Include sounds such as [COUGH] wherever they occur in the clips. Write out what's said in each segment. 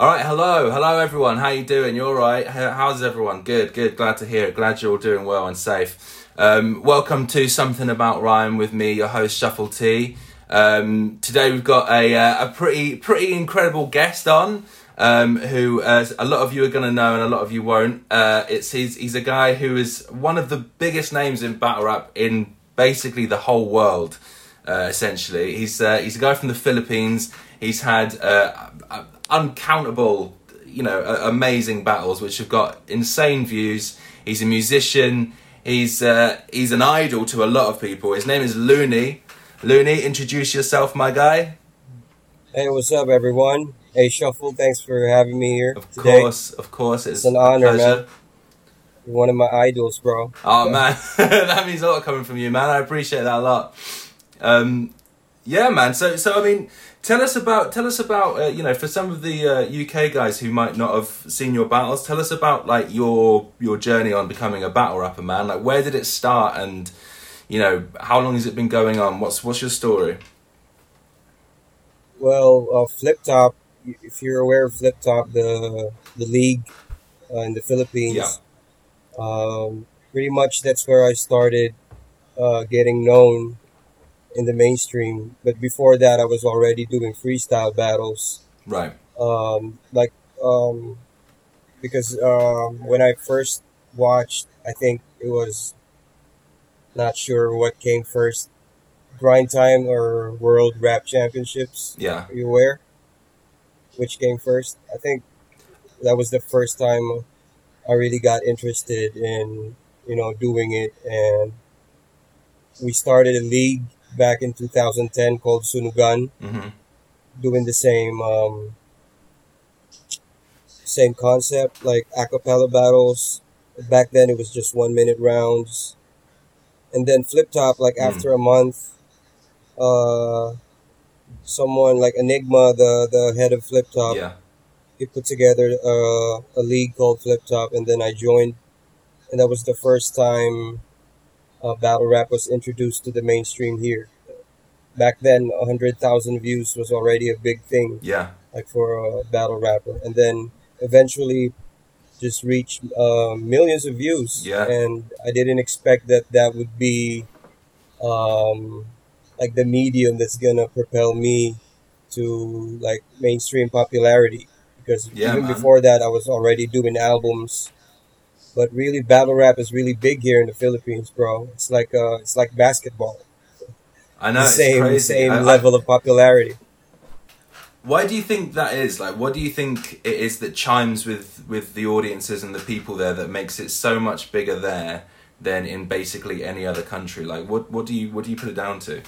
All right, hello, hello everyone. How you doing? You all right? How's everyone? Good, good. Glad to hear it. Glad you're all doing well and safe. Um, welcome to something about Ryan with me, your host Shuffle T. Um, today we've got a uh, a pretty pretty incredible guest on. Um, who uh, a lot of you are going to know and a lot of you won't. Uh, it's he's he's a guy who is one of the biggest names in battle rap in basically the whole world. Uh, essentially, he's uh, he's a guy from the Philippines. He's had uncountable, you know, uh, amazing battles which have got insane views. He's a musician. He's uh, he's an idol to a lot of people. His name is Loonie. Loonie, introduce yourself, my guy. Hey, what's up, everyone? Hey, Shuffle, thanks for having me here Of today. course, of course, it's, It's an honor, man. You're one of my idols, bro. Oh man, [LAUGHS] that means a lot coming from you, man. I appreciate that a lot. Um, yeah, man. So, so I mean, tell us about tell us about uh, you know for some of the uh, UK guys who might not have seen your battles. Tell us about like your your journey on becoming a battle rapper, man. Like, where did it start, and you know how long has it been going on? What's what's your story? Well, uh, Flip Top, if you're aware of Flip Top, the the league uh, in the Philippines, Yeah. um, pretty much that's where I started uh, getting known in the mainstream. But before that, I was already doing freestyle battles. Right. um, like um, because um, when I first watched, I think it was not sure what came first, Grind Time or World Rap Championships. Yeah. Are you aware? Which came first? I think that was the first time I really got interested in you know doing it, and we started a league back in 2010 called Sunugan hmm doing the same um, same concept like acapella battles. Back then, it was just one minute rounds, and then flip top. Like Mm. after a month, uh, someone like Anygma, the the head of flip top, Yeah. he put together uh, a league called Flip Top, and then I joined, and that was the first time uh, battle rap was introduced to the mainstream here. Back then, hundred thousand views was already a big thing, Yeah. like for a battle rapper, and then eventually just reached uh, millions of views. Yeah. and I didn't expect that that would be um, like the medium that's gonna propel me to like mainstream popularity because Yeah, even man. before that I was already doing albums but really battle rap is really big here in the Philippines bro it's like uh it's like basketball I know the same same I- I- level of popularity Why do you think that is? Like, what do you think it is that chimes with with the audiences and the people there that makes it so much bigger there than in basically any other country? Like, what what do you what do you put it down to?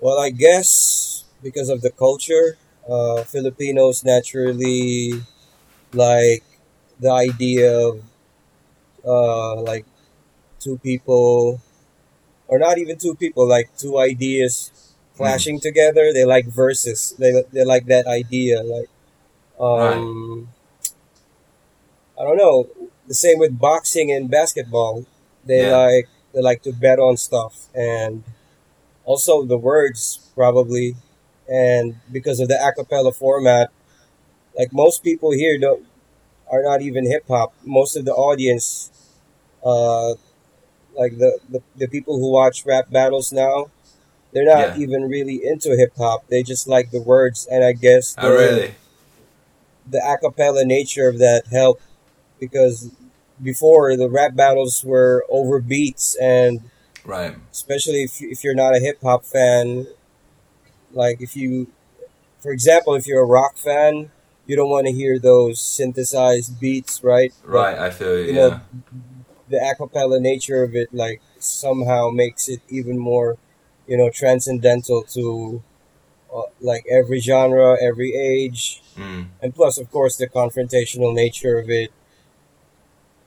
well I guess because of the culture uh Filipinos naturally like the idea of uh like two people or not even two people like two ideas clashing together. They like verses. They they like that idea like um i don't know. The same with boxing and basketball. They Yeah. like they like to bet on stuff and also the words probably. And because of the acapella format like most people here don't are not even hip hop most of the audience uh like the, the the people who watch rap battles now they're not Yeah. even really into hip hop they just like the words and i guess the, Oh, really? the acapella nature of that helped because before the rap battles were over beats and Right. especially if, if you're not a hip hop fan like if you for example if you're a rock fan you don't want to hear those synthesized beats right But Right. I feel you. you Yeah. know, the acapella nature of it like somehow makes it even more you know transcendental to uh, like every genre every age Mm. and plus of course the confrontational nature of it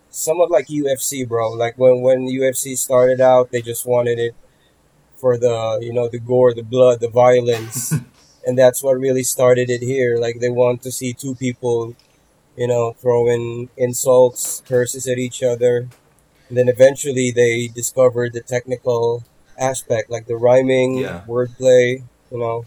somewhat like UFC bro like when when UFC started out they just wanted it for the you know the gore the blood the violence [LAUGHS] and that's what really started it here like they want to see two people you know throwing insults curses at each other and then eventually they discovered the technical aspect like the rhyming Yeah. wordplay you know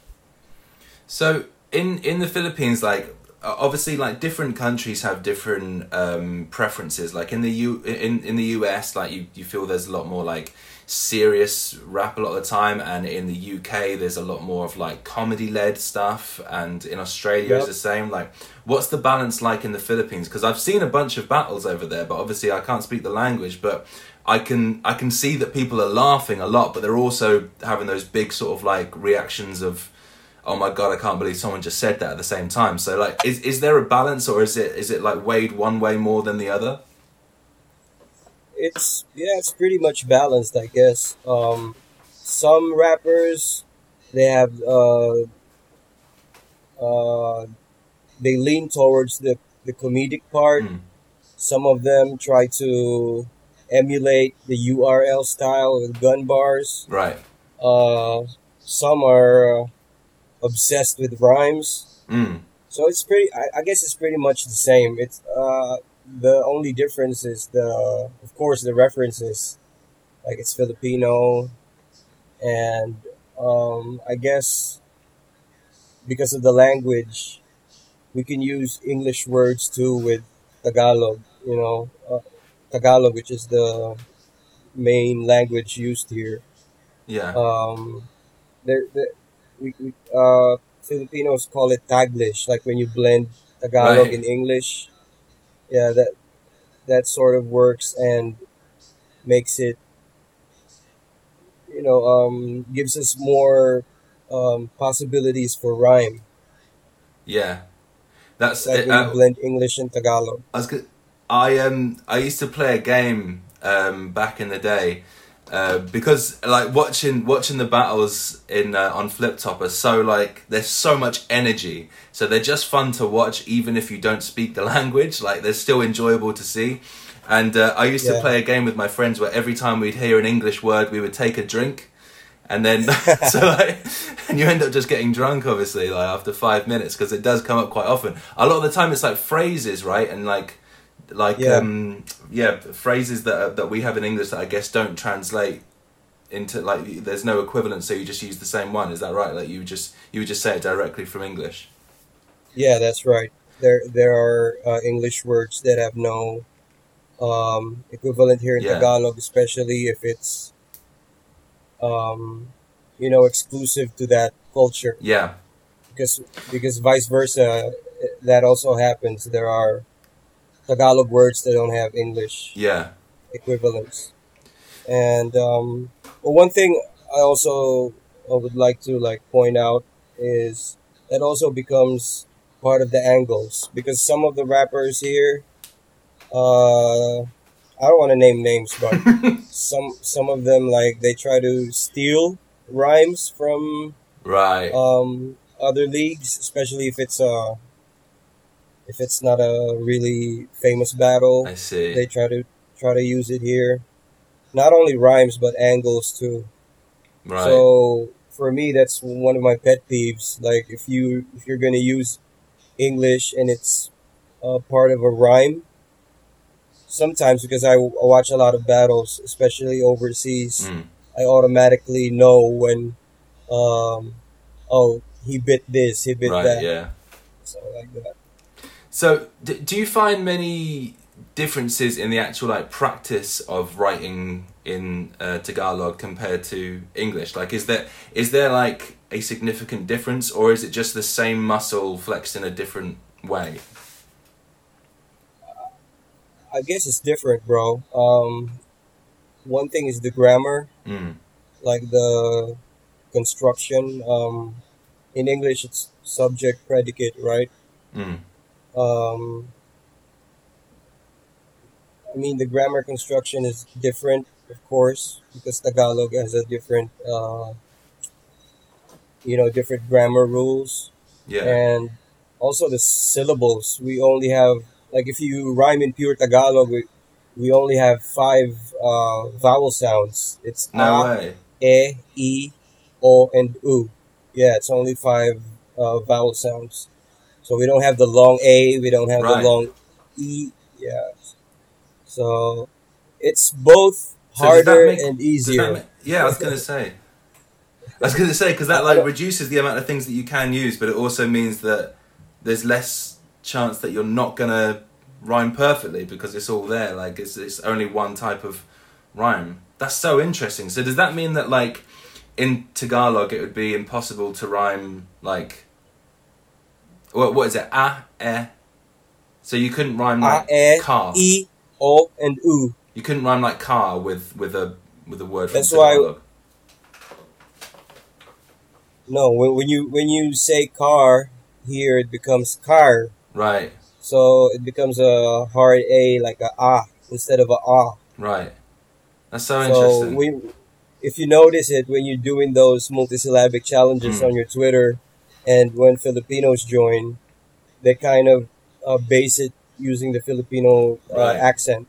So in in the Philippines, like obviously, like different countries have different um, preferences. Like in the U in in the US, like you you feel there's a lot more like serious rap a lot of the time, and in the UK there's a lot more of like comedy led stuff, and in Australia Yep. it's the same. Like, what's the balance like in the Philippines? Because I've seen a bunch of battles over there, but obviously I can't speak the language, but. I can I can see that people are laughing a lot, but they're also having those big sort of like reactions of, oh my god, I can't believe someone just said that at the same time. So like, is is there a balance, or is it is it like weighed one way more than the other? It's yeah, it's pretty much balanced, I guess. Um, some rappers they have uh, uh, they lean towards the the comedic part. Mm. Some of them try to emulate the URL style with gun bars. Right. Uh, some are uh, obsessed with rhymes. Mm. So it's pretty. I, I guess it's pretty much the same. It's uh, the only difference is the, of course, the references. Like it's Filipino, and um, I guess because of the language, we can use English words too with Tagalog. You know, uh, Tagalog, which is the main language used here. Yeah. Um, there, we, we uh, Filipinos call it Taglish, like when you blend Tagalog Right. and English. Yeah, that that sort of works and makes it, you know, um, gives us more um, possibilities for rhyme. yeah. That's Like it, uh, blend English and Tagalog. I was I um I used to play a game um back in the day uh, because like watching watching the battles in uh, on flip top are so like there's so much energy. So they're just fun to watch even if you don't speak the [LAUGHS] language. Like they're still enjoyable to see. And uh, I used to play a game with my friends where every time we'd hear an English word we would take a drink. And then [LAUGHS] so [LAUGHS] like and you end up just getting drunk obviously like after five minutes because it does come up quite often. A lot of the time it's like phrases right? And like like Yeah. um yeah phrases that that we have in english that i guess don't translate into like there's no equivalent so you just use the same one is that right like you just you would just say it directly from english Yeah, that's right. There there are uh, English words that have no um, equivalent here in Yeah. Tagalog, especially if it's um, you know exclusive to that culture. yeah Because because vice versa, that also happens. There are Tagalog words that don't have English yeah equivalents. And um, well, one thing I also uh, would like to like point out is that also becomes part of the angles because some of the rappers here, uh, I don't want to name names, but [LAUGHS] some some of them like they try to steal rhymes from right um, other leagues, especially if it's a if it's not a really famous battle i see. they try to try to use it here. Not only rhymes but angles too. Right. So for me that's one of my pet peeves. Like if you if you're going to use english and it's uh, part of a rhyme sometimes because I, I watch a lot of battles especially overseas Mm. i automatically know when um oh he bit this he bit right that. yeah. So like that So, d- do you find many differences in the actual like practice of writing in uh, Tagalog compared to English? Like, is there is there like a significant difference, or is it just the same muscle flexed in a different way? i guess it's different bro um one thing is the grammar Mm. like the construction um in english it's subject predicate right Mm. Um i mean the grammar construction is different of course because tagalog has a different uh you know different grammar rules Yeah. and also the syllables we only have like if you rhyme in pure tagalog we, we only have five uh vowel sounds it's no a, way. e, e, o, and u. Yeah, it's only five uh, vowel sounds. So we don't have the long a, we don't have Right. the long e. Yeah. So it's both So harder make- and easier. ma- yeah, I was gonna say. I was going to say because that like reduces the amount of things that you can use, but it also means that there's less chance that you're not going to rhyme perfectly because it's all there. Like it's it's only one type of rhyme. That's so interesting. So does that mean that like in Tagalog it would be impossible to rhyme like what what is it? Ah eh. So you couldn't rhyme like E, car. E, O, and U. You couldn't rhyme like car with with a with a word from That's why- Tagalog. No, when, when you when you say car here, it becomes car. Right, So it becomes a hard A, like a ah, instead of a ah. right. That's so So interesting. we, if you notice it when you're doing those multisyllabic challenges Mm. on your Twitter, and when Filipinos join, they kind of uh, base it using the Filipino uh, Right. accent.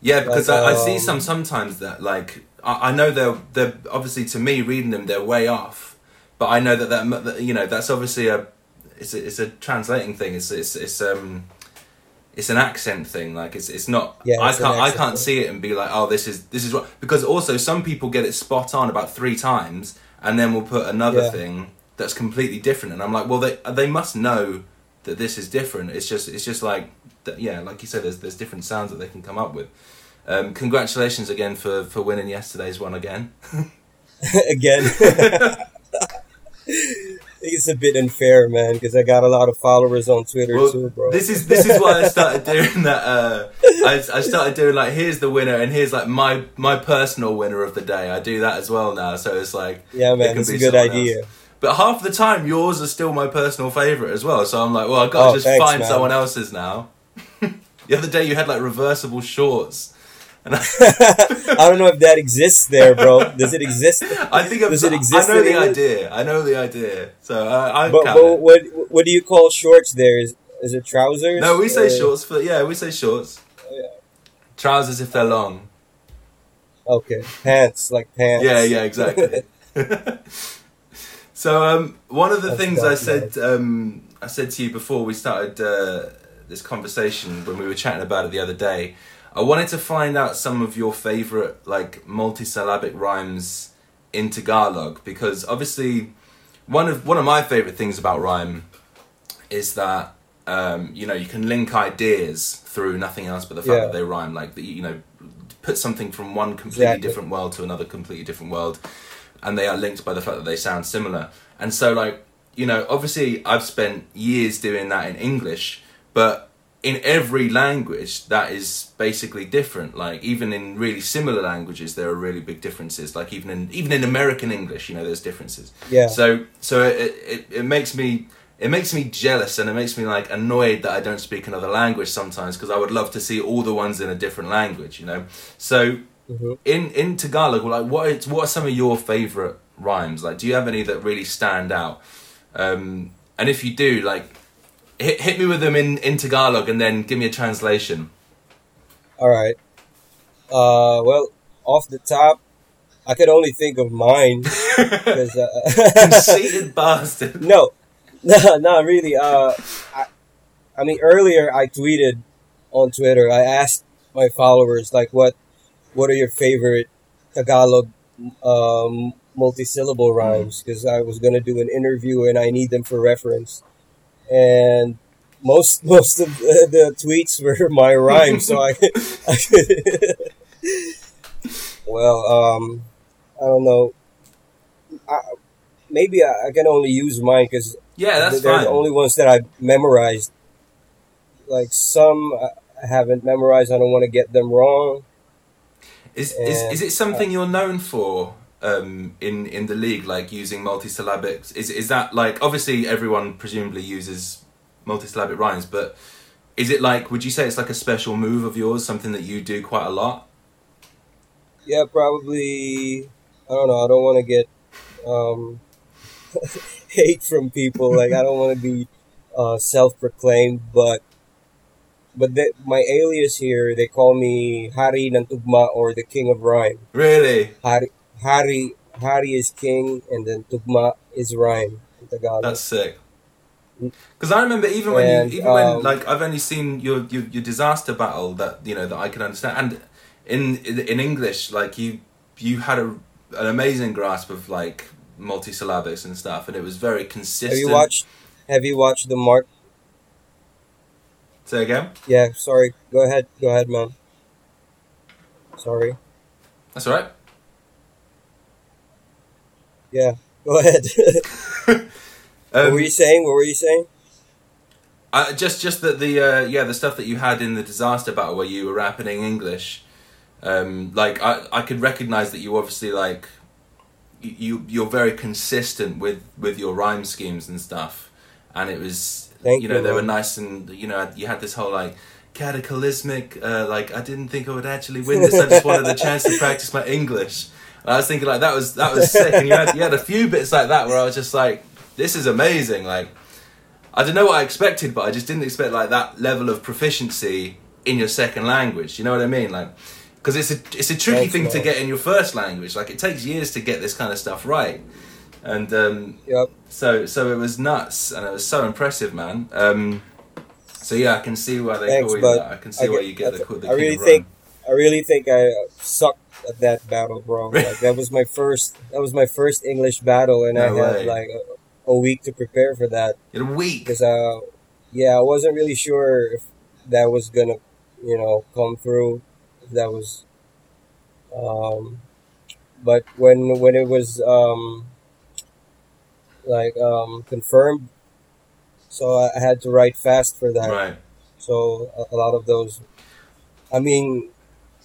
Yeah, because Like, I, I see um, some sometimes that like I, I know they're they're obviously to me reading them they're way off, but I know that that, that you know that's obviously a it's a, it's a translating thing. It's it's it's um it's an accent thing. Like it's it's not. Yeah, I can't I can't thing. see it and be like oh this is this is what because also some people get it spot on about three times and then we'll put another Yeah. thing that's completely different and I'm like well they they must know that this is different. It's just it's just like yeah like you said there's there's different sounds that they can come up with. Um, congratulations again for, for winning yesterday's one again. [LAUGHS] Again, [LAUGHS] it's a bit unfair, man, because I got a lot of followers on Twitter Well, too, bro. this is this is why I started doing that. Uh, I, I started doing like here's the winner and here's like my my personal winner of the day. I do that as well now, so it's like yeah, man, it's a good idea. else. But half the time, yours are still my personal favorite as well. So I'm like, well, I gotta Oh, just thanks, find man. someone else's now. [LAUGHS] the other day, you had like reversible shorts, and I, [LAUGHS] I don't know if that exists there, bro. Does it exist? I think I've, Does it exist I know the idea. I know the idea. So I, I But, but what what do you call shorts there? Is, is it trousers? No, we say Or- shorts for yeah, we say shorts. Oh, yeah. Trousers if they're long. Okay, pants like pants. Yeah, yeah, exactly. [LAUGHS] so um, one of the That's things I said um, I said to you before we started uh, this conversation when we were chatting about it the other day, I wanted to find out some of your favorite like multisyllabic rhymes in Tagalog because obviously one of one of my favorite things about rhyme is that um, you know you can link ideas through nothing else but the fact Yeah. that they rhyme like the, you know put something from one completely Exactly. different world to another completely different world and they are linked by the fact that they sound similar and so like you know obviously i've spent years doing that in english but in every language that is basically different like even in really similar languages there are really big differences like even in even in american english you know there's differences Yeah. so so it, it it makes me it makes me jealous and it makes me like annoyed that I don't speak another language sometimes because I would love to see all the ones in a different language, you know. So Mhm. in in Tagalog, like what is, what are some of your favorite rhymes? Like, do you have any that really stand out? Um, and if you do, like, hit hit me with them in in Tagalog and then give me a translation. All right. Uh, well, off the top, I could only think of mine [LAUGHS] because uh, Conceited [LAUGHS] bastard. no, [LAUGHS] no, not really. Uh, I, I mean, earlier I tweeted on Twitter. I asked my followers like, what, what are your favorite Tagalog um, multi-syllable rhymes? Because I was gonna do an interview and I need them for reference, and most [LAUGHS] most of the, the tweets were [LAUGHS] my rhymes, so I, [LAUGHS] I well, um, I don't know. I, maybe I, I can only use mine because Yeah, that's they're fine. the only ones that I've memorized. Like some I I haven't memorized. I don't want to get them wrong. Is, is And, is it something you're known for um, in in the league, like using multisyllabics? Is is that like obviously everyone presumably uses multisyllabic rhymes, but is it like would you say it's like a special move of yours, something that you do quite a lot? Yeah, probably. I don't know. I don't want to get um, [LAUGHS] hate from people. Like I don't want to be uh, self-proclaimed, but but they, my alias here, they call me Hari ng Tugma or the King of Rhyme. Really, Hari, Hari, Hari is king, and then Tugma is rhyme Tagalog. that's sick. Because I remember even when And, you even when um, like I've only seen your, your your disaster battle that you know that I can understand, and in in, in English like you you had a an amazing grasp of like multisyllabics and stuff, and it was very consistent. Have you watched? Have you watched the Mark? Say again. Yeah, sorry. Go ahead. Go ahead, man. Sorry. That's all right. Yeah, go ahead. [LAUGHS] [LAUGHS] what Um, were you saying? What were you saying? Uh, just just that the uh, yeah the stuff that you had in the disaster battle where you were rapping in English, um, like I I could recognize that you obviously like you you're very consistent with with your rhyme schemes and stuff, and it was Thank you know you, they were nice and you know you had this whole like cataclysmic uh, like I didn't think I would actually win this I just wanted the chance to practice my English. And I was thinking like that was that was sick, and you had you had a few bits like that where I was just like this is amazing like. I don't know what I expected, but I just didn't expect like that level of proficiency in your second language. You know what I mean? Like, because it's a it's a tricky Thanks, thing to get in your first language. Like, it takes years to get this kind of stuff right, and um, Yep. so so it was nuts, and it was so impressive, man. Um, so yeah, I can see why they Thanks, call you that. I can see I why you get the, the I really think-. I really think I sucked at that battle, bro. [LAUGHS] Like that was my first. That was my first English battle, and I No had like a, a week to prepare for that. in a week. because uh yeah i wasn't really sure if that was gonna you know come through if that was um but when when it was um like um confirmed so i, had to write fast for that Right. so a, a lot of those i mean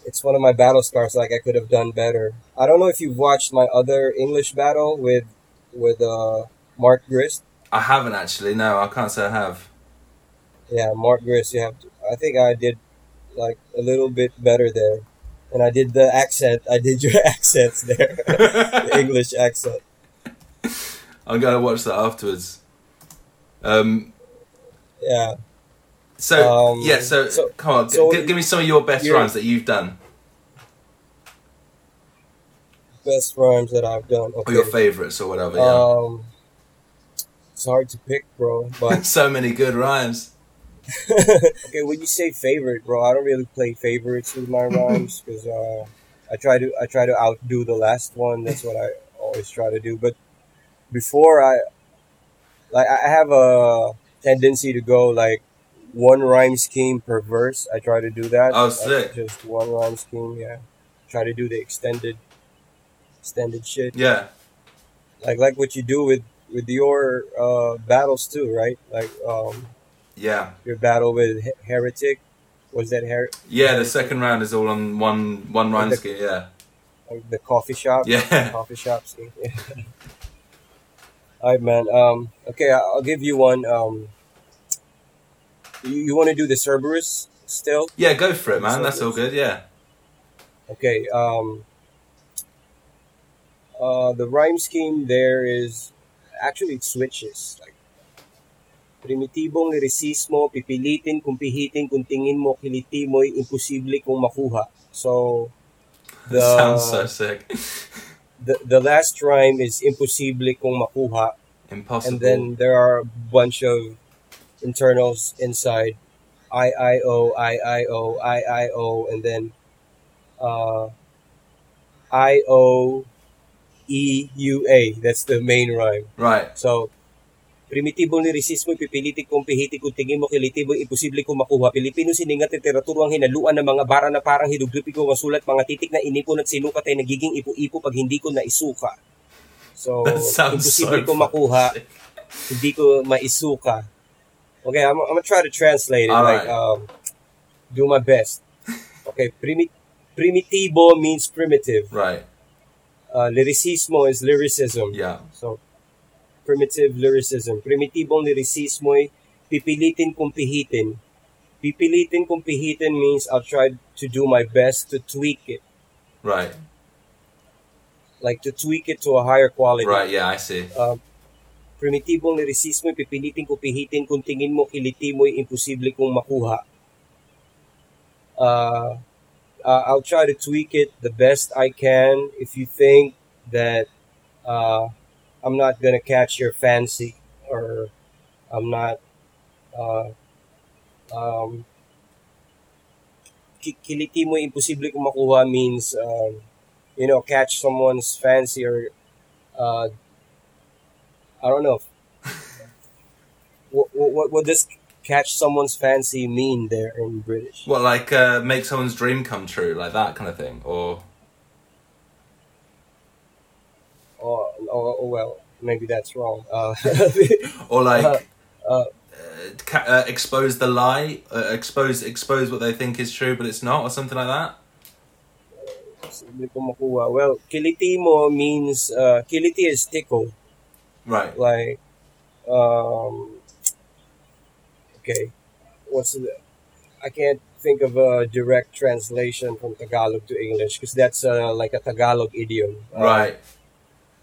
it's one of my battle scars like i could have done better i don't know if you've watched my other english battle with with uh mark grist I haven't actually. No, I can't say I have. Yeah, Mark Grist. you have to. I think I did like a little bit better there. And I did the accent. I did your [LAUGHS] accents there. [LAUGHS] the English accent. I'm gonna watch that afterwards. Um. Yeah. So Um, yeah. So, so- come on, so g- give me some of your best rhymes that you've done, Best rhymes that I've done. or your favorites, or whatever. Yeah. Um it's hard to pick, bro. But [LAUGHS] so many good rhymes. [LAUGHS] okay, when you say favorite, bro, I don't really play favorites with my rhymes [LAUGHS] because uh, I try to I try to outdo the last one. That's what I always try to do. But before I like I have a tendency to go like one rhyme scheme per verse. I try to do that. Oh, sick. just one rhyme scheme. Yeah, try to do the extended extended shit. Yeah. Like like what you do with with your uh, battles too, right? Like um, Yeah. your battle with Heretic. Was that Her- Yeah. The second round is all on one one rhyme scheme. Yeah. like the coffee shop? Yeah. Coffee shop scheme. [LAUGHS] All right, man. Um, okay, I'll give you one. Um, you, you want to do the Cerberus still? Yeah. Go for it, man. That's all good. Yeah. Okay. Um, uh, the rhyme scheme there is actually it switches. Like, primitibong lirisismo, pipilitin kung pihitin kung tingin mo kiliti mo'y imposible kung makuha. So, That sounds so sick. [LAUGHS] the, the last rhyme is imposible kung makuha. Impossible. and then there are a bunch of internals inside I I O I I O I I O and then uh, I O E U A that's the main rhyme right. so Primitibo ni resismo pipiliti kung pihiti kung tingin mo kilitibo imposible kung makuha Pilipino siningat literaturo ang hinaluan ng mga bara na parang hiduglipi ko masulat mga titik na inipon at sinukat ay nagiging ipo-ipo pag hindi ko naisuka so [LAUGHS] imposible ko makuha hindi ko maisuka. Okay, I'm, I'm gonna try to translate it. Alright. Like, um, do my best. Okay, primi- primitivo means primitive. Right. Uh, lyricismo is lyricism. Yeah. So, primitive lyricism. Primitibong lyricismo ay pipilitin kung pihitin. Pipilitin kung pihitin means I'll try to do my best to tweak it. Right. Like to tweak it to a higher quality. Right. Yeah. I see. uh, primitibong lirisismo pipilitin ko pihitin kung tingin mo kiliti mo'y imposible kong makuha. Uh, uh, I'll try to tweak it the best I can if you think that uh, I'm not gonna catch your fancy or I'm not uh, um, ki- kiliti mo imposible makuha means um, you know catch someone's fancy or uh, I don't know. [LAUGHS] what, what what does catch someone's fancy mean there in British? Well, like uh, make someone's dream come true, like that kind of thing, or Oh, well, maybe that's wrong. Uh, [LAUGHS] or like uh, uh, uh, ca- expose the lie, uh, expose expose what they think is true, but it's not, or something like that. Hindi ko makuha. Well, kiliti mo means uh, kiliti is tickle. Right. Like, um, okay, what's the? I can't think of a direct translation from Tagalog to English because that's uh, like a Tagalog idiom. Right.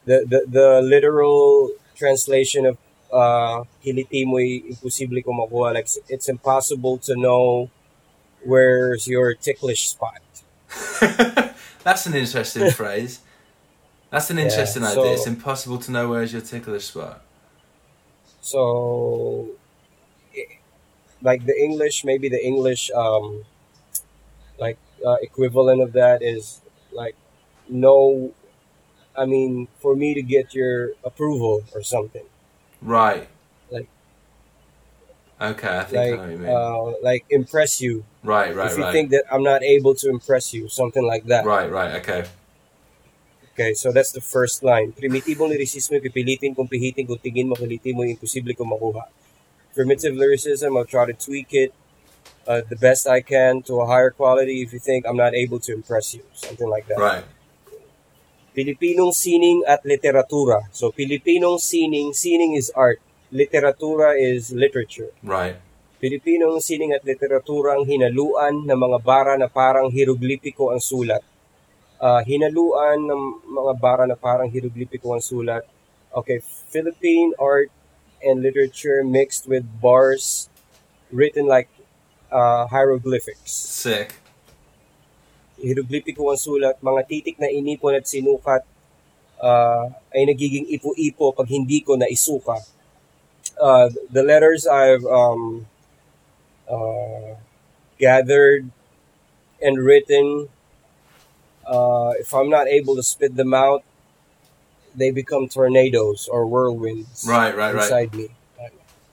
The, the the literal translation of uh, kiliti mo'y imposible ko makuha. Like, it's- impossible to know where's your ticklish spot. [LAUGHS] That's an interesting [LAUGHS] phrase. That's an Yeah, interesting so- idea. It's impossible to know where's your ticklish spot. So, like the English, maybe the English, um, like uh, equivalent of that is like no. I mean, for me to get your approval or something, Right. Like- Okay, I think I like know what you mean. uh, like impress you. right, right, if you right. think that I'm not able to impress you, something like that. Right, right, okay. Okay, so that's the first line. Primitibong lyricismo, pipilitin kung pihitin kung tingin mo, kulitin mo, imposible kong makuha. Primitive lyricism, I'll try to tweak it uh, the best I can to a higher quality if you think I'm not able to impress you. Something like that. Right. Pilipinong sining at literatura. So, Pilipinong sining, sining is art. Literatura is literature. Right. Pilipinong sining at literaturang hinaluan ng mga bara na parang hieroglipiko ang sulat. Ah, hinaluan ng mga bara na parang hieroglipiko ang sulat. Okay, Philippine art and literature mixed with bars written like uh, hieroglyphics. Sick. Hieroglipiko ang sulat, mga titik na inipon at sinukat ah, ay nagiging ipo-ipo pag hindi ko naisuka. Uh, the letters I've um, uh, gathered and written, uh, if I'm not able to spit them out, they become tornadoes or whirlwinds Right, right, right. inside me.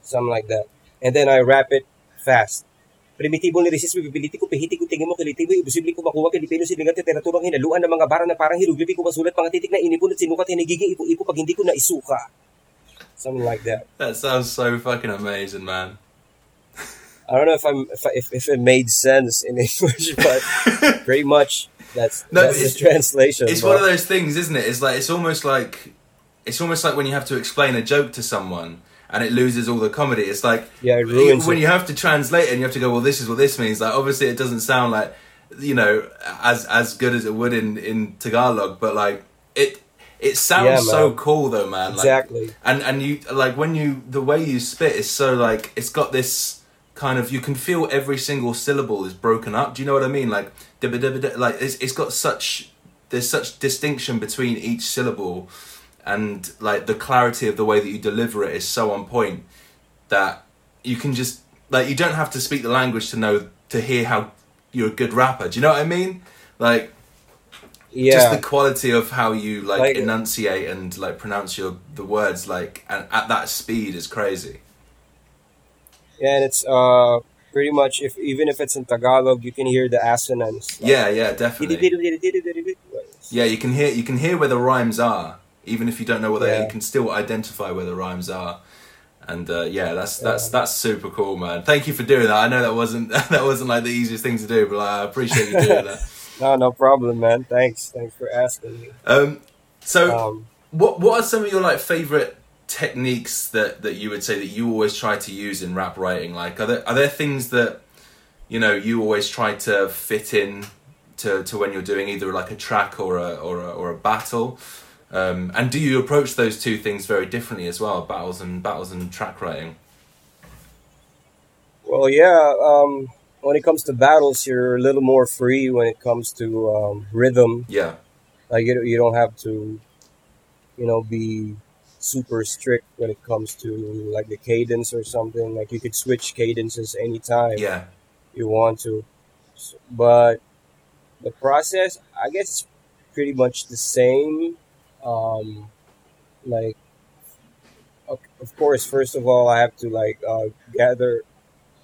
Something like that. And then I rap it fast. Primitibong lyricismo, pipiliti ko, pihiti ko, tingin mo, kiliti mo, imposible ko makuha, Pilipino, silingat, literaturang hinaluan ng mga bara na parang hiruglipi ko masulat, mga titik na inipon at sinukat, ipo-ipo pag hindi ko naisuka. Something like that. That sounds so fucking amazing, man. I don't know if I'm if, I, if, if it made sense in English, [LAUGHS] but pretty much that's No, that's the translation. It's bro. one of those things, isn't it? It's like it's almost like it's almost like when you have to explain a joke to someone and it loses all the comedy. It's like Yeah, it when it. you have to translate it and you have to go, well, this is what this means. Like obviously, it doesn't sound like you know as as good as it would in in Tagalog, but like it it sounds Yeah, so cool though, man. Like, exactly. and and you like when you the way you spit is so like it's got this kind of you can feel every single syllable is broken up do you know what i mean like like it's, it's got such there's such distinction between each syllable and like the clarity of the way that you deliver it is so on point that you can just like you don't have to speak the language to know to hear how you're a good rapper do you know what i mean like Yeah. just the quality of how you like, Like- enunciate and like pronounce your the words like and at that speed is crazy Yeah, and it's uh pretty much if even if it's in Tagalog, you can hear the assonance. Like, yeah yeah definitely Yeah. [LAUGHS] yeah you can hear you can hear where the rhymes are even if you don't know what they are Yeah. you can still identify where the rhymes are and uh, yeah that's that's that's super cool man thank you for doing that i know that wasn't [LAUGHS] that wasn't like the easiest thing to do but like, i appreciate you doing that [LAUGHS] No, no problem, man. Thanks. Thanks for asking me. um so Um, What What are some of your like favorite techniques that that you would say that you always try to use in rap writing? Like, are there are there things that you know you always try to fit in to, to when you're doing either like a track or a or a, or a battle? Um, and do you approach those two things very differently as well, battles and battles and track writing? well, yeah. Um, when it comes to battles, you're a little more free when it comes to um, rhythm. Yeah, Like you, you don't have to, you know, be super strict when it comes to like the cadence or something. Like you could switch cadences anytime yeah, you want to. But the process, I guess, it's pretty much the same. Um, like, of course, first of all, I have to like uh, gather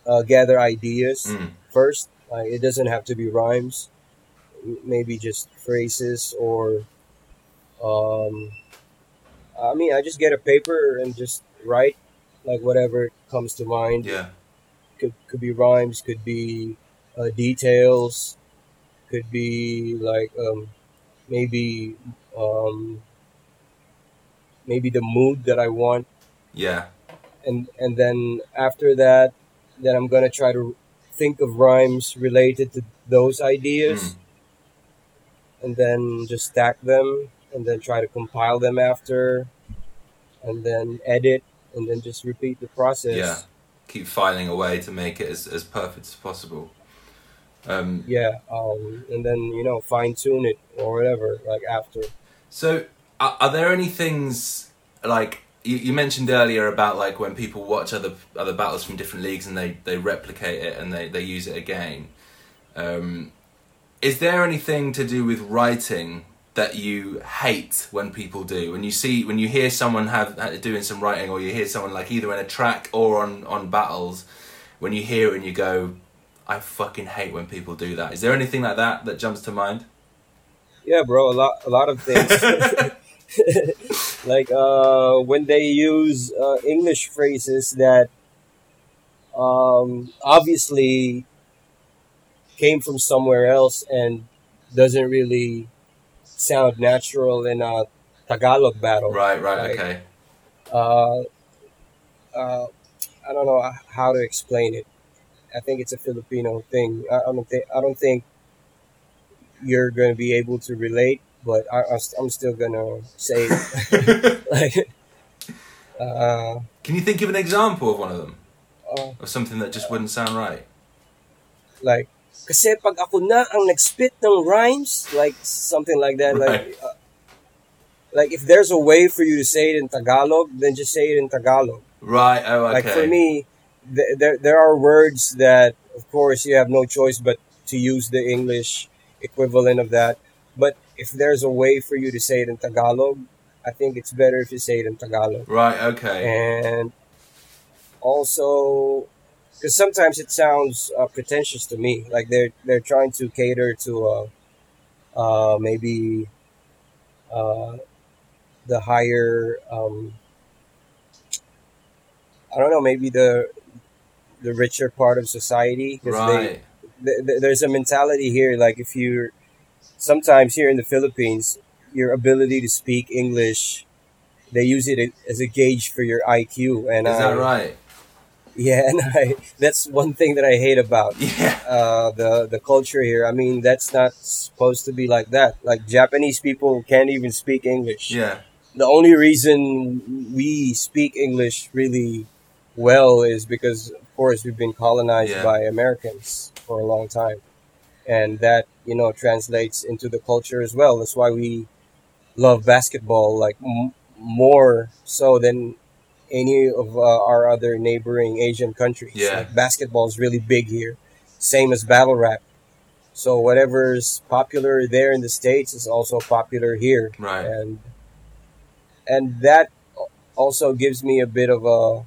uh, gather ideas Mm. first. Like, it doesn't have to be rhymes. Maybe just phrases or. Um, I mean, I just get a paper and just write like whatever comes to mind. Yeah. Could could be rhymes, could be uh, details, could be like um, maybe um, maybe the mood that I want, Yeah. and and then after that, then I'm gonna try to think of rhymes related to those ideas, Mm. and then just stack them, and then try to compile them after, and then edit, and then just repeat the process. Yeah. Keep filing away to make it as, as perfect as possible. Um, Yeah, um, and then you know fine tune it or whatever like after. So, are, are there any things like you, you mentioned earlier about like when people watch other other battles from different leagues and they, they replicate it and they, they use it again? Um, is there anything to do with writing that you hate when people do? When you see when you hear someone have doing some writing, or you hear someone like either in a track or on on battles, when you hear it and you go, "I fucking hate when people do that is there anything like that that jumps to mind? Yeah, bro, a lot a lot of things. [LAUGHS] [LAUGHS] like uh, when they use uh, English phrases that um, obviously came from somewhere else and doesn't really sound natural in a Tagalog battle. Right, right, Like, okay. uh, uh, I don't know how to explain it. I think it's a Filipino thing. I, I don't think I don't think you're going to be able to relate, but I, I, am still gonna say [LAUGHS] like, uh, Can you think of an example of one of them? uh, Of something that just wouldn't sound right? like, kasi pag ako na ang nag-spit ng rhymes, like something like that. Like, uh, like if there's a way for you to say it in Tagalog, then just say it in Tagalog. Right, oh, okay. Like for me, th- there there are words that, of course, you have no choice but to use the English equivalent of that. But if there's a way for you to say it in Tagalog, I think it's better if you say it in Tagalog. Right, okay. And also, because sometimes it sounds uh, pretentious to me, like they're they're trying to cater to uh, uh, maybe uh, the higher. Um, I don't know, maybe the the richer part of society Right. th- th- there's a mentality here like if you're sometimes here in the philippines your ability to speak english they use it as a gauge for your iq and Is I, that right? yeah [LAUGHS] and i that's one thing that i hate about Yeah. uh, the the culture here i mean that's not supposed to be like that like japanese people can't even speak english Yeah. the only reason we speak English really well is because, of course, we've been colonized Yeah. by Americans for a long time, and that you know translates into the culture as well. That's why we love basketball like m- more so than any of uh, our other neighboring Asian countries. Yeah. Like, basketball is really big here, same as battle rap. So whatever's popular there in the states is also popular here Right. and and that also gives me a bit of a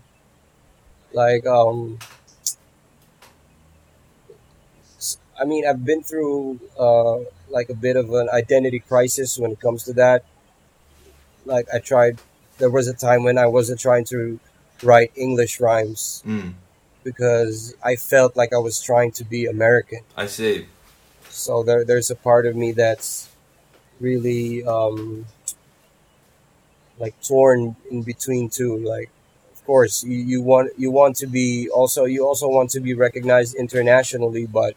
like um I mean I've been through uh like a bit of an identity crisis when it comes to that. Like I tried there was a time when I wasn't trying to write English rhymes Mm, because I felt like I was trying to be American. I see. so there there's a part of me that's really um like torn in between two like of course you, you want you want to be also you also want to be recognized internationally but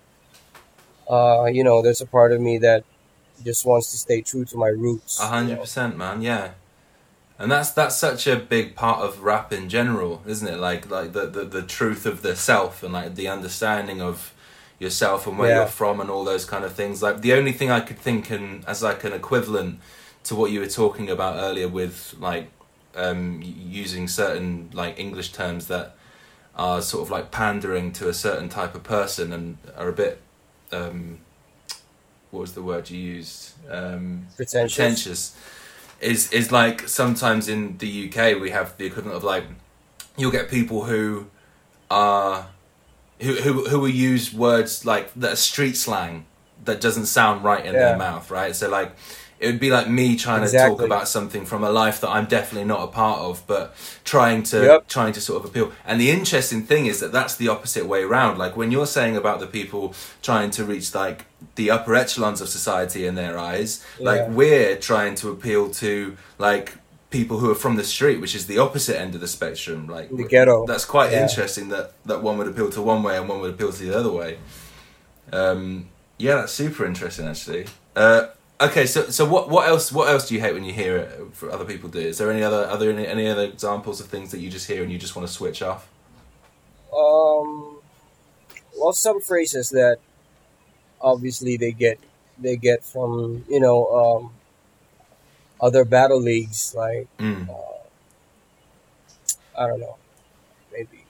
uh you know there's a part of me that just wants to stay true to my roots A hundred percent, man. Yeah, and that's that's such a big part of rap in general, isn't it? Like like the the, the truth of the self and like the understanding of yourself and where Yeah. you're from and all those kind of things. Like the only thing I could think and as like an equivalent to what you were talking about earlier with like um, using certain like English terms that are sort of like pandering to a certain type of person and are a bit um, what was the word you used? Um, Pretentious. pretentious is is like sometimes in the UK we have the equivalent of like you'll get people who are who who who will use words like that are street slang that doesn't sound right in Yeah. their mouth, right? So like it would be like me trying to talk about something from a life that I'm definitely not a part of, but trying to Yep. trying to sort of appeal. And the interesting thing is that that's the opposite way around. Like when you're saying about the people trying to reach like the upper echelons of society in their eyes, like we're trying to appeal to like people who are from the street, which is the opposite end of the spectrum. Like The ghetto. That's quite Yeah. interesting that that one would appeal to one way and one would appeal to the other way. Um, yeah, that's super interesting actually. Uh, okay, so so what what else what else do you hate when you hear it for other people do? Is there any other other any, any other examples of things that you just hear and you just want to switch off? Um, well, some phrases that obviously they get they get from you know um, other battle leagues like Mm. I don't know maybe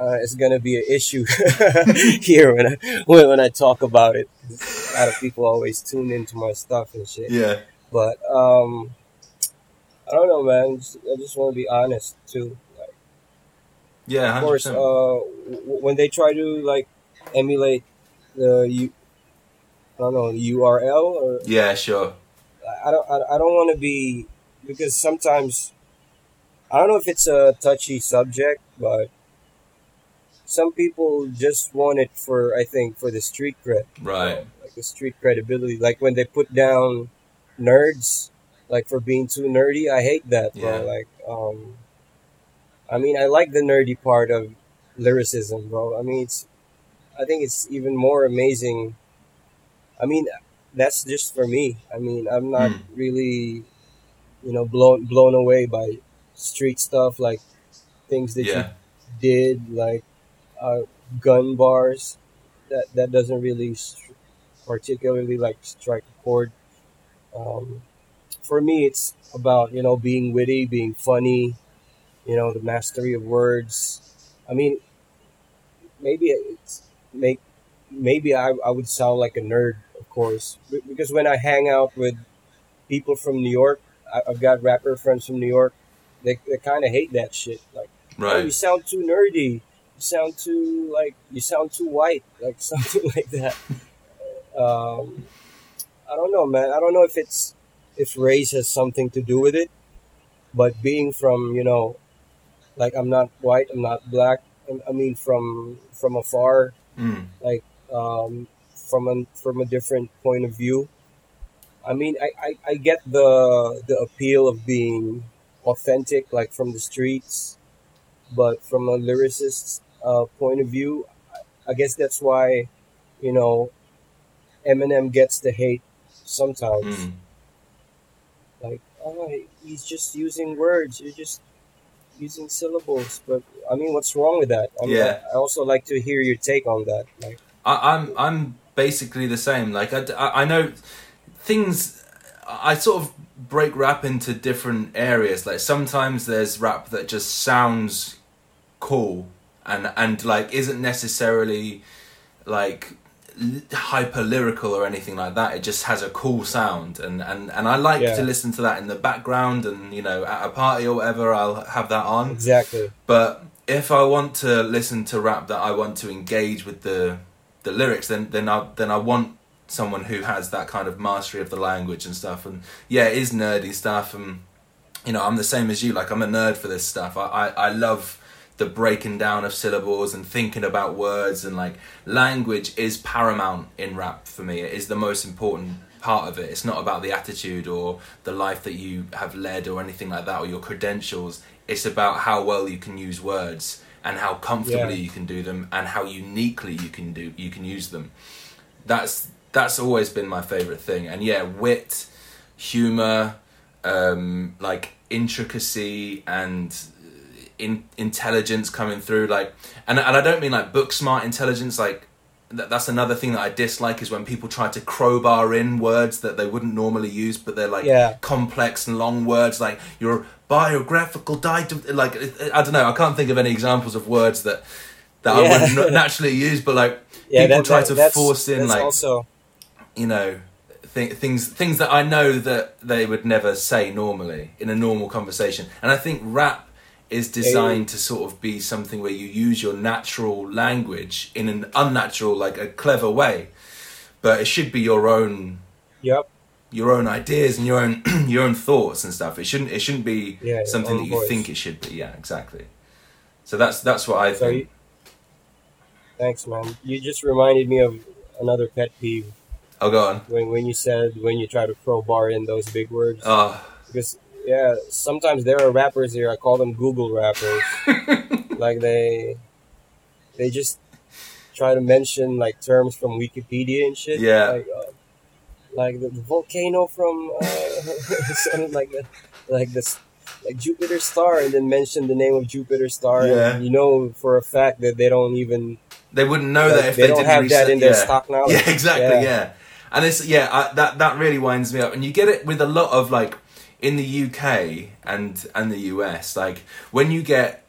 uh, it's gonna be an issue [LAUGHS] here when I when, when I talk about it. A lot of people always tune into my stuff and shit. Yeah. But um, I don't know, man. I just want to be honest too. Like, Yeah. of course, uh, w- when they try to like emulate the U, I don't know URL or yeah. Sure. I don't I, I don't want to be because sometimes I don't know if it's a touchy subject, but some people just want it for I think for the street cred, Right. like the street credibility. Like when they put down nerds, like for being too nerdy, I hate that, bro. Like, um, I mean, I like the nerdy part of lyricism, bro. I mean, it's I think it's even more amazing. I mean, that's just for me. I mean, I'm not Mm. really, you know, blown blown away by street stuff like things that you did, like uh, gun bars. That that doesn't really particularly like strike a chord. Um, for me, it's about you know being witty, being funny, you know, the mastery of words. I mean, maybe it's make maybe I, I would sound like a nerd, of course, because when I hang out with people from New York, I, I've got rapper friends from New York. They, they kind of hate that shit. Like, oh, you sound too nerdy. You sound too like you sound too white, like [LAUGHS] something like that. Um, I don't know, man. I don't know if it's if race has something to do with it, but being from you know, like I'm not white, I'm not black. I- I mean, from from afar, Mm. like um, from a from a different point of view. I mean, I, I, I get the the appeal of being authentic, like from the streets, but from a lyricist's uh, point of view, I- guess that's why, you know, Eminem gets the hate sometimes. Mm. Like, oh, he's just using words. You're just using syllables. But I mean, what's wrong with that? I mean, Yeah. I, also like to hear your take on that. Like, I, I'm I'm basically the same. Like I, I, I know things. I sort of break rap into different areas. Like sometimes there's rap that just sounds cool and and like isn't necessarily like hyper lyrical or anything like that. It just has a cool sound, and and and I like Yeah. to listen to that in the background. And you know, at a party or whatever, I'll have that on. exactly. But if I want to listen to rap that I want to engage with the the lyrics, then then I then I want someone who has that kind of mastery of the language and stuff. And yeah, it is nerdy stuff. And you know, I'm the same as you. Like I'm a nerd for this stuff. I I, I love the breaking down of syllables and thinking about words and like language is paramount in rap for me. It is the most important part of it. It's not about the attitude or the life that you have led or anything like that or your credentials. It's about how well you can use words and how comfortably Yeah. you can do them and how uniquely you can do you can use them. That's that's always been my favorite thing. And yeah, wit, humor, um, like intricacy and in, intelligence coming through like and, and i don't mean like book smart intelligence like that, that's another thing that i dislike is when people try to crowbar in words that they wouldn't normally use but they're like Yeah. complex and long words like your biographical diet like i don't know i can't think of any examples of words that that I would [LAUGHS] naturally use, but like [LAUGHS] Yeah, people that- try that- to force in like also you know th- things things that I know that they would never say normally in a normal conversation. And I think rap is designed to sort of be something where you use your natural language in an unnatural, like a clever way, but it should be your own yep. your own ideas and your own [CLEARS THROAT] your own thoughts and stuff. It shouldn't it shouldn't be Yeah, something that you voice. think it should be. Yeah, exactly. So that's that's what I So think. you, thanks, man. You just reminded me of another pet peeve oh, go on. when when you said when you try to crowbar in those big words Oh, because yeah, sometimes there are rappers here. I call them Google rappers. [LAUGHS] like they they just try to mention like terms from Wikipedia and shit. Yeah. Like, uh, like the, the volcano from uh, [LAUGHS] something like that, like this, like Jupiter star, and then mention the name of Jupiter star. Yeah. And you know for a fact that they don't even they wouldn't know like, that if they, they, don't didn't have research. that in their yeah. stock knowledge. [LAUGHS] Yeah, exactly. Yeah. Yeah, and it's yeah I, that that really winds me up. And you get it with a lot of like in the UK and and the US. Like when you get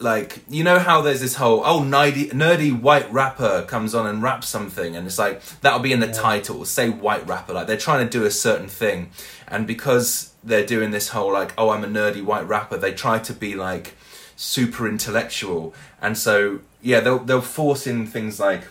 like you know how there's this whole oh nerdy nerdy white rapper comes on and raps something and it's like that'll be in the Yeah. title say white rapper like they're trying to do a certain thing and because they're doing this whole like oh I'm a nerdy white rapper they try to be like super intellectual and so yeah they'll they'll force in things like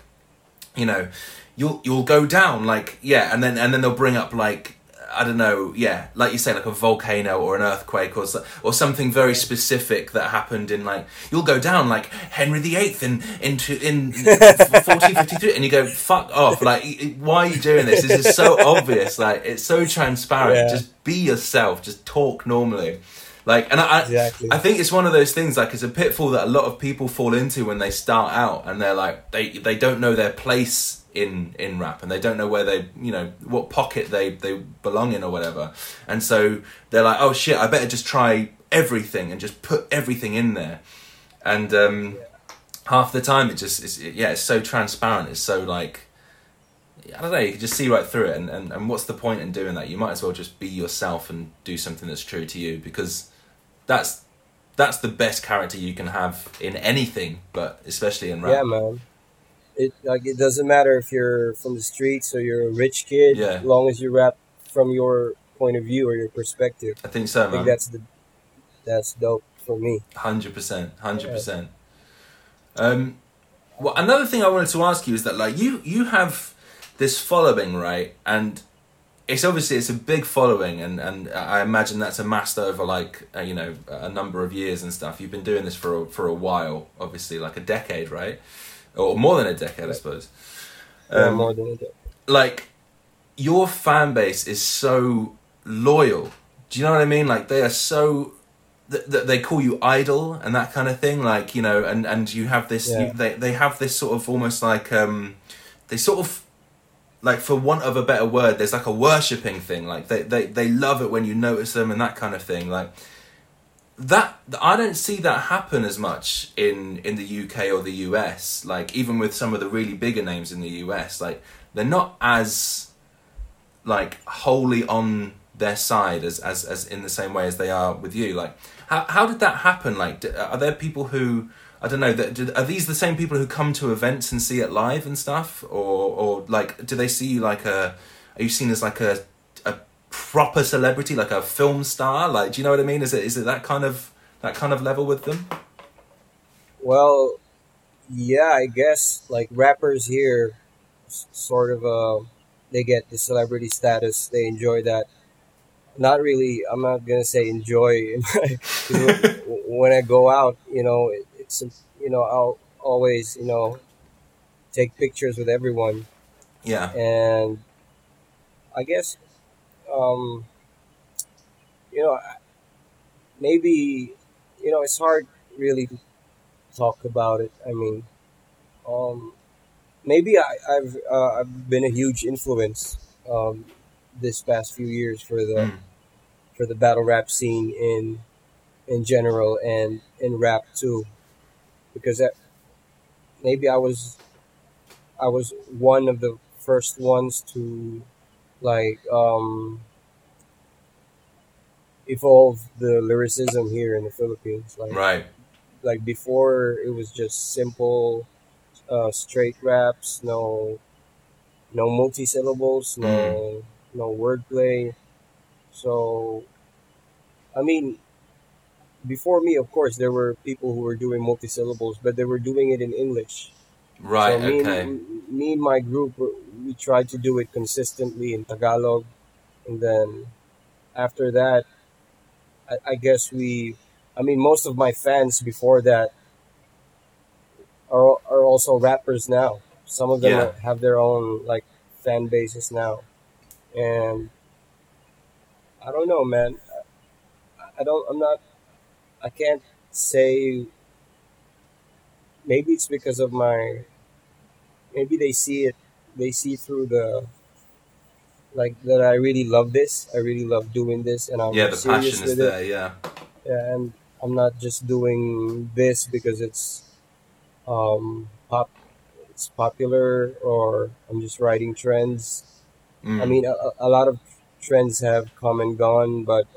you know you'll you'll go down like yeah and then and then they'll bring up like I don't know yeah like you say like a volcano or an earthquake or or something very specific that happened in like you'll go down like Henry VIII in into in [LAUGHS] 1453 and you go fuck off. Like why are you doing this? This is so [LAUGHS] obvious like it's so transparent. Yeah. just be yourself. Just talk normally. Like and I, I Exactly. I think it's one of those things like it's a pitfall that a lot of people fall into when they start out and they're like they they don't know their place in in rap and they don't know where they you know what pocket they they belong in or whatever and so they're like oh shit I better just try everything and just put everything in there and um half the time it just it's, yeah it's so transparent it's so like I don't know you can just see right through it and, and and what's the point in doing that you might as well just be yourself and do something that's true to you because that's that's the best character you can have in anything, but especially in rap. Yeah, man. It like it doesn't matter if you're from the streets or you're a rich kid, Yeah. as long as you rap from your point of view or your perspective. I think so, I think man. that's the that's dope for me. Hundred percent, hundred percent. Um, well, another thing I wanted to ask you is that like you you have this following, right? And it's obviously it's a big following, and and I imagine that's amassed over like uh, you know a number of years and stuff. You've been doing this for a, for a while, obviously, like a decade, right? Or more than a decade, I suppose. Um, more than a day. like your fan base is so loyal. Do you know what I mean? Like they are so that th- they call you idol and that kind of thing. Like you know, and and you have this. Yeah. You, they they have this sort of almost like um, they sort of like for want of a better word, there's like a worshipping thing. Like they they they love it when you notice them and that kind of thing. Like that I don't see that happen as much in in the UK or the US. Like even with some of the really bigger names in the US, like they're not as like wholly on their side as as as in the same way as they are with you. Like how how did that happen? Like d- are there people who I don't know. That do- are these the same people who come to events and see it live and stuff, or or like do they see you like a? Are you seen as like a proper celebrity, like a film star? Like, do you know what I mean? Is it is it that kind of that kind of level with them? Well, yeah, I guess like rappers here, sort of, uh, they get the celebrity status. They enjoy that. Not really. I'm not gonna say enjoy. [LAUGHS] when- when I go out, you know, it, it's you know I'll always you know take pictures with everyone, Yeah, and I guess, um, you know, maybe you know it's hard really to talk about it. I mean, um, maybe I, I've uh, I've been a huge influence um, this past few years for the Mm. for the battle rap scene in in general and in rap too, because that maybe I was I was one of the first ones to like um, evolve the lyricism here in the Philippines. Like right. Like before, it was just simple, uh, straight raps. No, no multi syllables. No, no wordplay. So, I mean, before me, of course, there were people who were doing multi syllables, but they were doing it in English. Right. So me, Okay. and, me and my group, we tried to do it consistently in Tagalog, and then after that, I, I guess we, I mean, most of my fans before that are are also rappers now. Some of them Yeah. have their own like fan bases now, and I don't know, man. I, I don't. I'm not. I can't say. Maybe it's because of my. Maybe they see it. They see through the. Like that, I really love this. I really love doing this, and I'm Yeah, the serious passion is with it. there. Yeah. Yeah, and I'm not just doing this because it's um pop it's popular or I'm just writing trends. Mm. I mean a a lot of trends have come and gone, but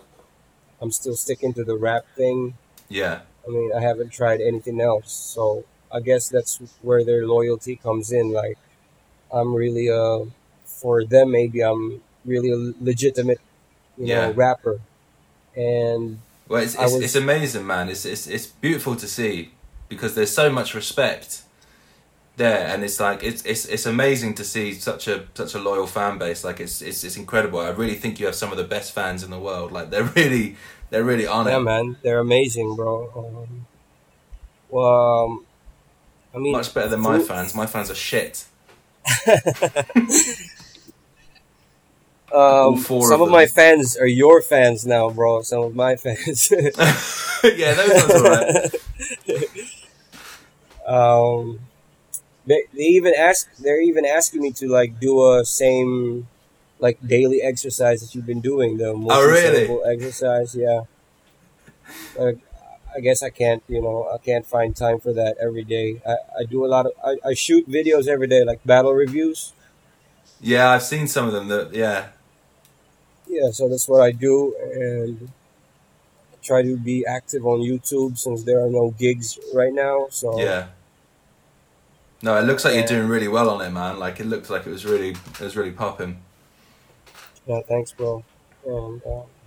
I'm still sticking to the rap thing. Yeah. I mean, I haven't tried anything else. So, I guess that's where their loyalty comes in like I'm really a for them maybe I'm really a legitimate, you Yeah. know, rapper. And Well, it's it's, was- it's amazing, man. It's, it's it's beautiful to see because there's so much respect there, and it's like it's it's it's amazing to see such a such a loyal fan base. Like it's it's it's incredible. I really think you have some of the best fans in the world. Like they're [LAUGHS] really they're really on Yeah, it. man, they're amazing, bro. Um, well, um, I mean, Much better than my fans. My fans are shit. Um, some of of, my fans are your fans now, bro. Some of my [LAUGHS] fans. [LAUGHS] yeah, those ones are right. [LAUGHS] um, they, they even ask. They're even asking me to like do a same, like daily exercise that you've been doing. The Oh, really? exercise. Yeah. Like, I guess I can't. You know, I can't find time for that every day. I, I do a lot of. I, I shoot videos every day, like battle reviews. Yeah, I've seen some of them. That yeah, Yeah, so that's what I do, and try to be active on YouTube since there are no gigs right now. So yeah. No, it looks like you're doing really well on it, man. Like it looks like it was really it was really popping. yeah, thanks, bro. And um, I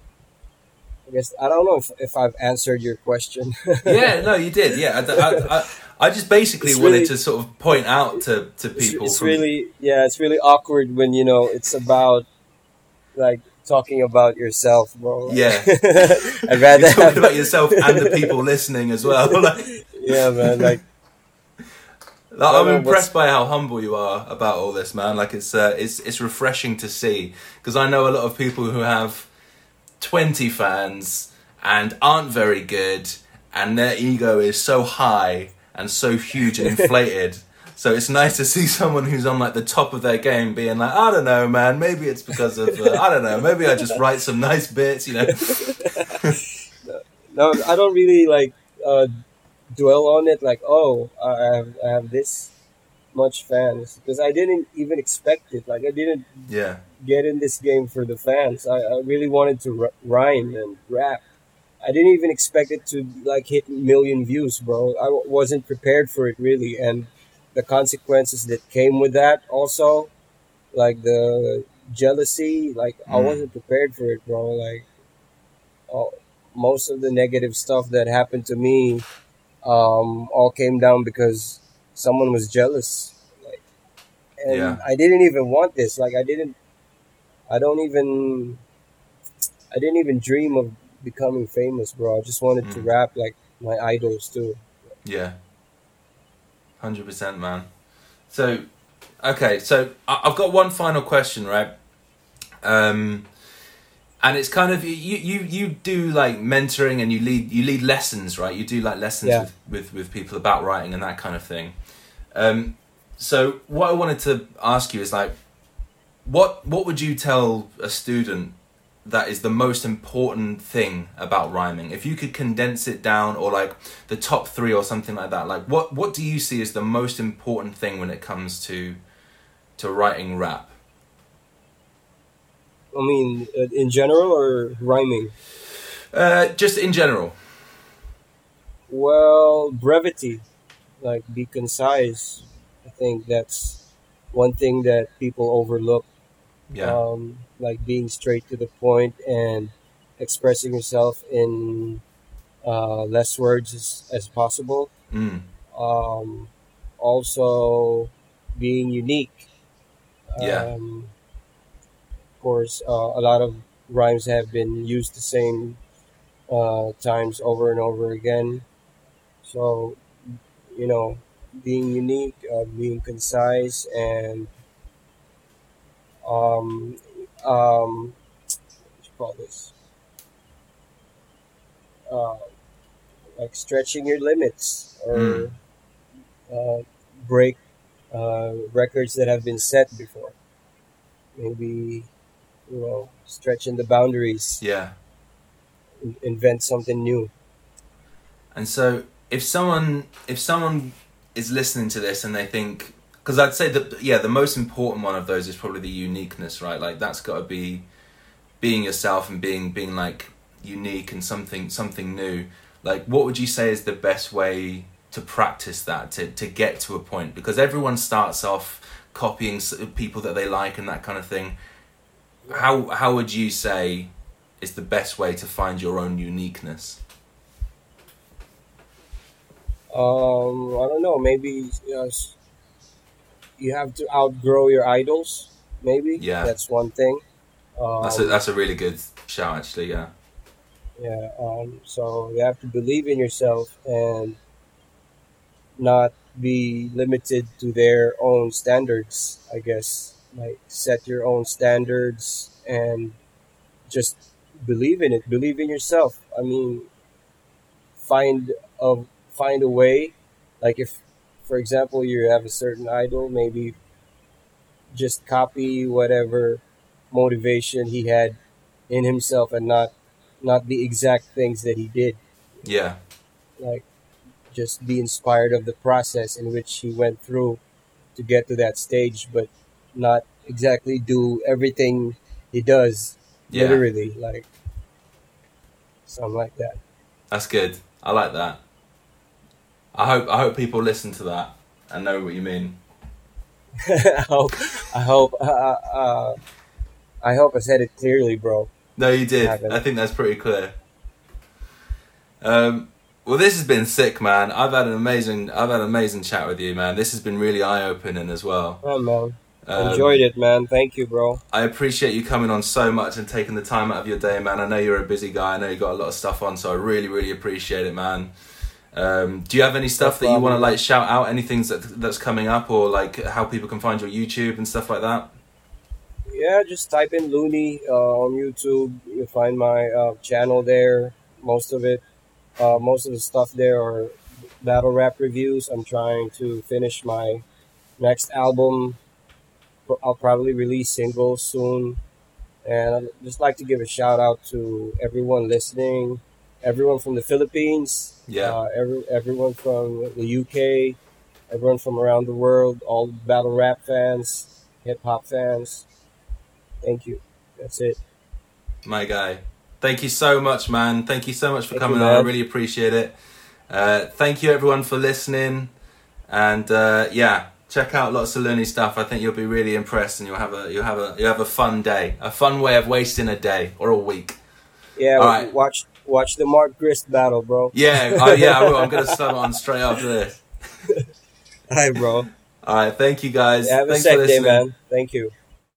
guess I don't know if, if I've answered your question. [LAUGHS] yeah, no, you did. Yeah, I, I, I, I just basically It's wanted to sort of point out to, to people. it's from, really yeah, it's really awkward when you know it's about like talking about yourself, bro. Yeah. [LAUGHS] I'd rather you're have talking about yourself and the people listening as well. [LAUGHS] yeah, man. Like like, I'm impressed by how humble you are about all this, man. Like it's uh, it's it's refreshing to see because I know a lot of people who have twenty fans and aren't very good, and their ego is so high and so huge and inflated. [LAUGHS] So it's nice to see someone who's on like the top of their game being like, I don't know, man. Maybe it's because of uh, I don't know. Maybe I just write some nice bits, you know. [LAUGHS] no, I don't really like uh, dwell on it. Like, oh, I have I have this much fans because I didn't even expect it. Like, I didn't Yeah, get in this game for the fans. I, I really wanted to r- rhyme and rap. I didn't even expect it to like hit million views, bro. I w- wasn't prepared for it really, and the consequences that came with that also, like the jealousy. Like I Mm. wasn't prepared for it, bro. Like all, most of the negative stuff that happened to me, um, all came down because someone was jealous. Like, and Yeah. I didn't even want this. Like I didn't. I don't even. I didn't even dream of becoming famous, bro. I just wanted to Mm. rap like my idols too. yeah, hundred percent, man. So, okay, so I've got one final question, right? Um, and it's kind of you you you do like mentoring and you lead you lead lessons, right? You do like lessons Yeah. with, with with people about writing and that kind of thing. Um, so what I wanted to ask you is like, what what would you tell a student that is the most important thing about rhyming? If you could condense it down, or like the top three or something like that, like what what do you see as the most important thing when it comes to to writing rap? I mean, uh, in general or rhyming. Uh, just in general. Well, brevity, like be concise. I think that's one thing that people overlook. Yeah. Um, like being straight to the point and expressing yourself in uh, less words as, as possible. Mm. Um, also, being unique. Yeah. Um, of course, uh, a lot of rhymes have been used the same uh, times over and over again. So, you know, being unique, uh, being concise, and um, um, what you call this? Uh, like stretching your limits or Mm. uh, break uh, records that have been set before. Maybe, you know, stretching the boundaries, Yeah. in- invent something new. And so, if someone if someone is listening to this and they think, because I'd say that yeah, the most important one of those is probably the uniqueness, right? Like that's got to be being yourself and being being like unique and something something new. Like, what would you say is the best way to practice that to to get to a point? Because everyone starts off copying people that they like and that kind of thing. How how would you say is the best way to find your own uniqueness? Um, I don't know. Maybe uh, s- you have to outgrow your idols. Maybe Yeah. that's one thing. Um, That's a that's a really good shout, actually. Yeah. Yeah, um, so you have to believe in yourself and not be limited to their own standards, I guess. Like set your own standards and just believe in it. Believe in yourself. I mean, find a find a way. Like if, for example, you have a certain idol, maybe just copy whatever motivation he had in himself and not not the exact things that he did. Yeah. Like just be inspired of the process in which he went through to get to that stage, but not exactly do everything he does Yeah. literally, like something like that. That's good. I like that. I hope I hope people listen to that and know what you mean. [LAUGHS] I hope, I hope, uh, uh, I hope I said it clearly, bro. No, you did. I think that's pretty clear. Um, well, this has been sick, man. I've had an amazing, I've had an amazing chat with you, man. This has been really eye opening as well. Oh man, Um, enjoyed it, man. Thank you, bro. I appreciate you coming on so much and taking the time out of your day, man. I know you're a busy guy. I know you got a lot of stuff on, so I really, really appreciate it, man. Um, do you have any stuff that you want to like shout out? Anything that that's coming up, or like how people can find your YouTube and stuff like that? Yeah, just type in Loonie uh, on YouTube. You'll find my uh, channel there. Most of it, uh, most of the stuff there are battle rap reviews. I'm trying to finish my next album. I'll probably release singles soon. And I'd just like to give a shout out to everyone listening, everyone from the Philippines, Yeah. uh, every, everyone from the UK, everyone from around the world, all battle rap fans, hip hop fans. Thank you. That's it. My guy. Thank you so much, man. Thank you so much for Thank coming you, on. I really appreciate it. Uh, thank you, everyone, for listening. And uh, yeah, check out lots of Loonie stuff. I think you'll be really impressed, and you'll have a you'll have a you have a fun day, a fun way of wasting a day or a week. Yeah, right. watch watch the Mark Grist battle, bro. Yeah, oh, yeah, I will. I'm gonna start on straight after this. [LAUGHS] Hi, bro. All right, thank you guys. Have a Thanks sick for day, man. Thank you.